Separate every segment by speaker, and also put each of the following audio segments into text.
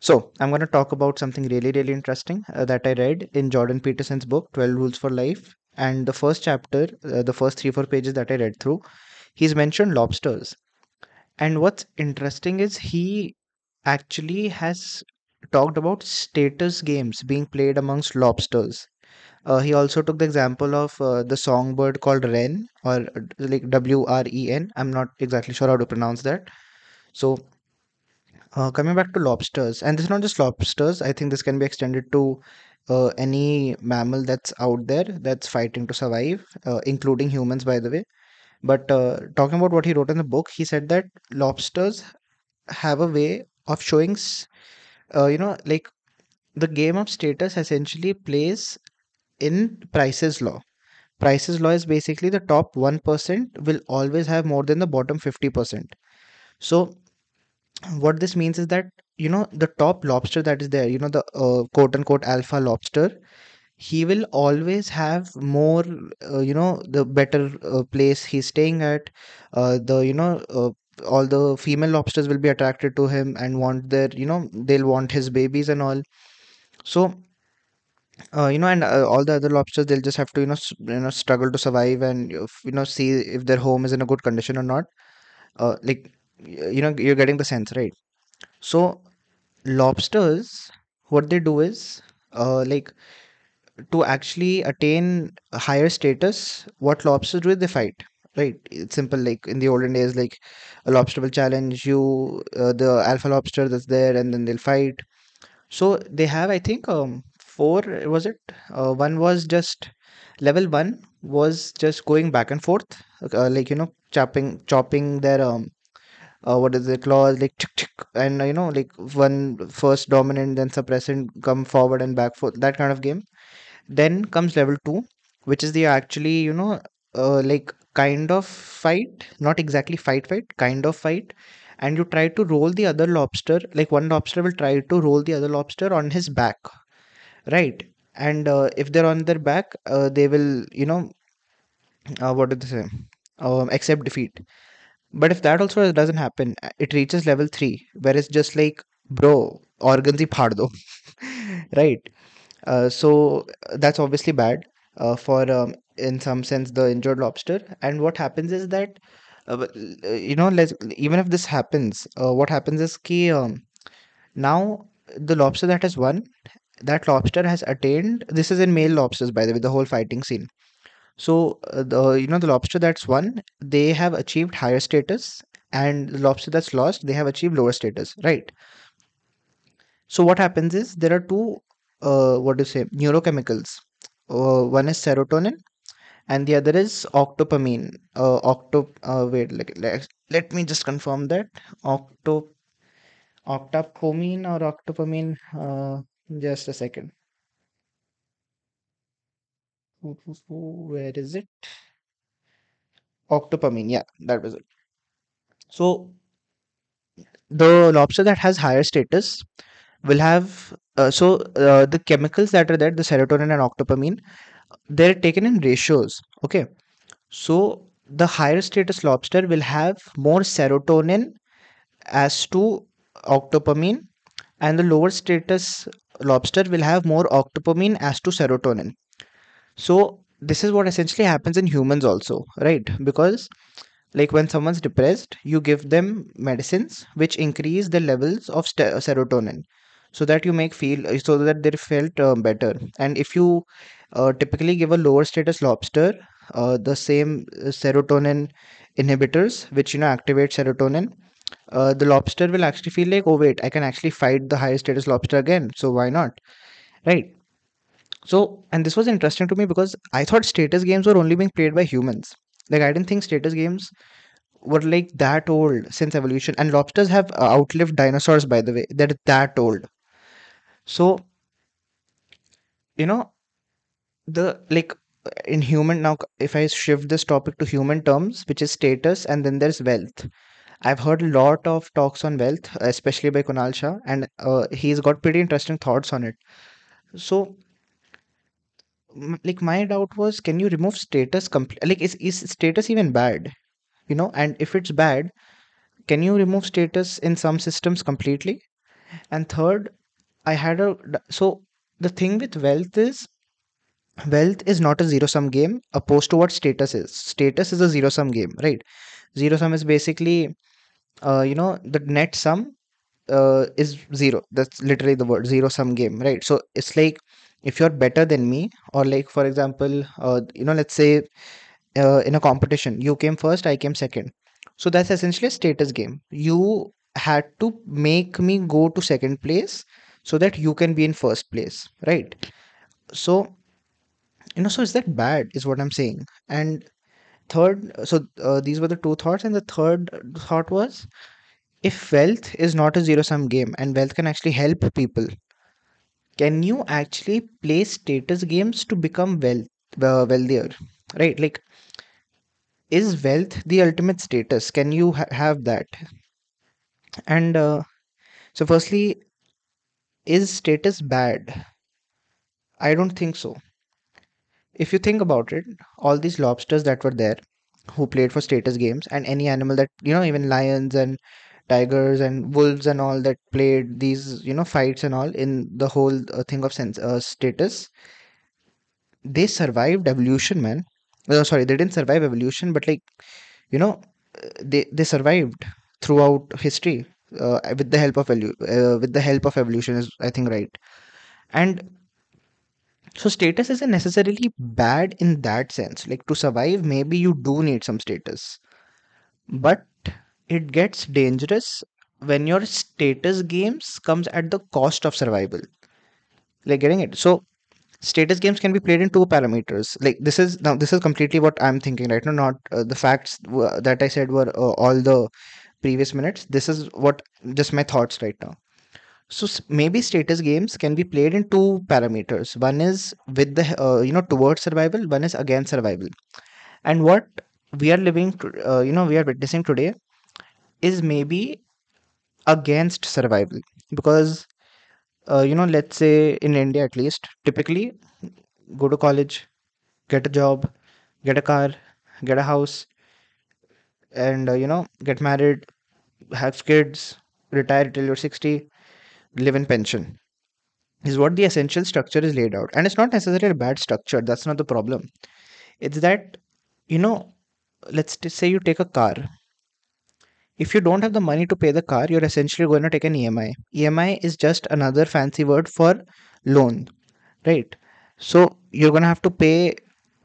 Speaker 1: So, I'm going to talk about something really, really interesting uh, that I read in Jordan Peterson's book, 12 Rules for Life. And the first chapter, uh, the first three, four pages that I read through, he's mentioned lobsters. And what's interesting is he actually has talked about status games being played amongst lobsters. Uh, he also took the example of uh, the songbird called wren or uh, like W R E N. I'm not exactly sure how to pronounce that. So, uh, coming back to lobsters, and this is not just lobsters, I think this can be extended to uh, any mammal that's out there that's fighting to survive, uh, including humans, by the way. But uh, talking about what he wrote in the book, he said that lobsters have a way of showing, uh, you know, like the game of status essentially plays in Price's law. Price's law is basically the top 1% will always have more than the bottom 50%. So, what this means is that, you know, the top lobster that is there, you know, the uh, quote unquote alpha lobster, he will always have more, uh, you know, the better uh, place he's staying at. Uh, the, you know, uh, all the female lobsters will be attracted to him and want their, you know, they'll want his babies and all. So, uh, you know, and uh, all the other lobsters, they'll just have to, you know, s- you know, struggle to survive and, uh, you know, see if their home is in a good condition or not. Uh, like, you know, you're getting the sense, right? So, lobsters, what they do is, uh, like, to actually attain a higher status, what lobsters do is they fight. Right, it's simple. Like in the olden days, like a lobster will challenge you, uh, the alpha lobster that's there, and then they'll fight So they have, I think, um, four was it? Uh, one was just level one was just going back and forth, uh, like you know, chopping chopping their um, uh, what is it, claws like tick, tick, and you know, like one first dominant, then suppressant, come forward and back for that kind of game. Then comes level two, which is the actually you know, uh, like kind of fight, not exactly fight fight, kind of fight. And you try to roll the other lobster, like one lobster will try to roll the other lobster on his back Right. And uh, if they're on their back, uh, they will, you know, uh, what do they say? Um, accept defeat. But if that also doesn't happen, it reaches level three, where it's just like, bro, organs hi do. Right. Uh, so that's obviously bad uh, for, um, in some sense, the injured lobster. And what happens is that, uh, uh, you know, let's, even if this happens, uh, what happens is ki, um, now the lobster that has won that lobster has attained this is in male lobsters by the way the whole fighting scene so uh, the you know the lobster that's won they have achieved higher status and the lobster that's lost they have achieved lower status right? So what happens is there are two uh, what do you say neurochemicals. Uh, one is serotonin and the other is octopamine. Uh, octo uh, wait like, let, let me just confirm that. Octo octapamine or octopamine uh, just a second where is it Octopamine, yeah, that was it. So the lobster that has higher status will have uh, so uh, the chemicals that are there, the serotonin and octopamine, they're taken in ratios. Okay, so the higher status lobster will have more serotonin as to octopamine, and the lower status lobster will have more octopamine as to serotonin. So this is what essentially happens in humans also, right? Because like when someone's depressed you give them medicines which increase the levels of serotonin so that you make feel so that they felt uh, better. And if you uh, typically give a lower status lobster uh, the same uh, serotonin inhibitors which you know activate serotonin uh, the lobster will actually feel like oh wait i can actually fight the higher status lobster again so why not? Right so and this was interesting to me because i thought status games were only being played by humans. Like i didn't think status games were like that old since evolution. And lobsters have uh, outlived dinosaurs by the way. They're that old. So you know the like in human now if i shift this topic to human terms which is status and then there's wealth. I've heard a lot of talks on wealth especially by kunal shah and uh, he's got pretty interesting thoughts on it. So like my doubt was can you remove status completely like is, is status even bad? You know and if it's bad can you remove status in some systems completely? And third i had a so the thing with wealth is wealth is not a zero sum game opposed to what status is. Status is a zero sum game right? Zero sum is basically uh, you know the net sum uh, is zero. That's literally the word zero sum game right? So it's like if you're better than me or like for example uh, you know let's say uh, in a competition you came first i came second. So that's essentially a status game. You had to make me go to second place so that you can be in first place right? So you know so is that bad is what i'm saying? And third so uh, these were the two thoughts and the third thought was if wealth is not a zero sum game and wealth can actually help people can you actually play status games to become wealth uh, wealthier? Right like is wealth the ultimate status? Can you ha- have that? And uh, so firstly is status bad? I don't think so. If you think about it all these lobsters that were there who played for status games and any animal that you know even lions and tigers and wolves and all that played these you know fights and all in the whole uh, thing of sense uh, status. They survived evolution man. Uh, sorry they didn't survive evolution but like you know uh, they they survived throughout history uh, with the help of uh, with the help of evolution is i think right. And so status isn't necessarily bad in that sense. Like to survive maybe you do need some status. But it gets dangerous when your status games comes at the cost of survival. Like getting it? So status games can be played in two parameters. Like this is now this is completely what i'm thinking right now not uh, the facts w- that i said were uh, all the previous minutes. This is what just my thoughts right now. So maybe status games can be played in two parameters. One is with the uh, you know towards survival. One is against survival. And what we are living to, uh, you know we are witnessing today is maybe against survival. Because uh, you know let's say in india at least typically go to college get a job get a car get a house and uh, you know get married have kids retire till you're 60 live in pension is what the essential structure is laid out. And it's not necessarily a bad structure. That's not the problem. It's that you know let's say you take a car if you don't have the money to pay the car you're essentially going to take an emi emi is just another fancy word for loan right? So you're going to have to pay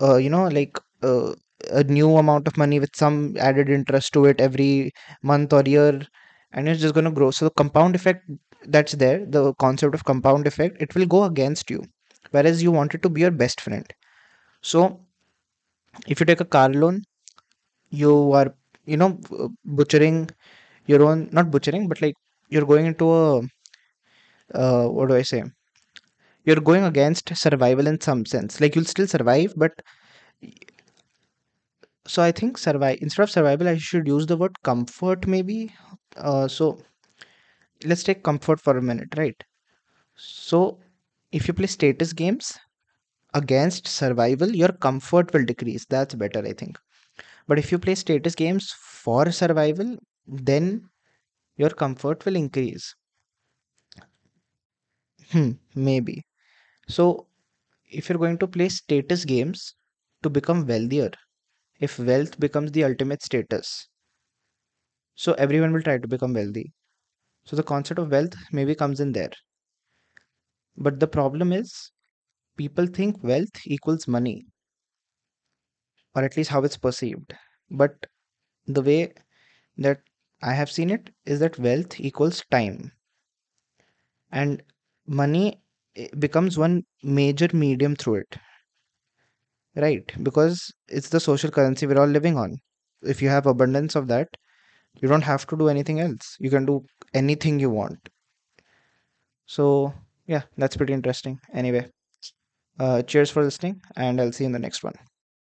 Speaker 1: uh, you know like uh, a new amount of money with some added interest to it every month or year and it's just going to grow. So the compound effect that's there the concept of compound effect it will go against you whereas you want it to be your best friend. So if you take a car loan you are you know butchering your own not butchering but like you're going into a uh, what do i say? You're going against survival in some sense. Like you'll still survive but so i think survive instead of survival i should use the word comfort maybe? Uh, so let's take comfort for a minute right? So if you play status games against survival your comfort will decrease. That's better i think but if you play status games for survival then your comfort will increase. Hmm maybe. So if you're going to play status games to become wealthier if wealth becomes the ultimate status so everyone will try to become wealthy. So the concept of wealth maybe comes in there. But the problem is people think wealth equals money or at least how it's perceived. But the way that i have seen it is that wealth equals time. And money eh, becomes one major medium through it. Right? Because it's the social currency we're all living on. If you have abundance of that you don't have to do anything else. You can do anything you want. So yeah that's pretty interesting. Anyway uh cheers for listening and i'll see you in the next one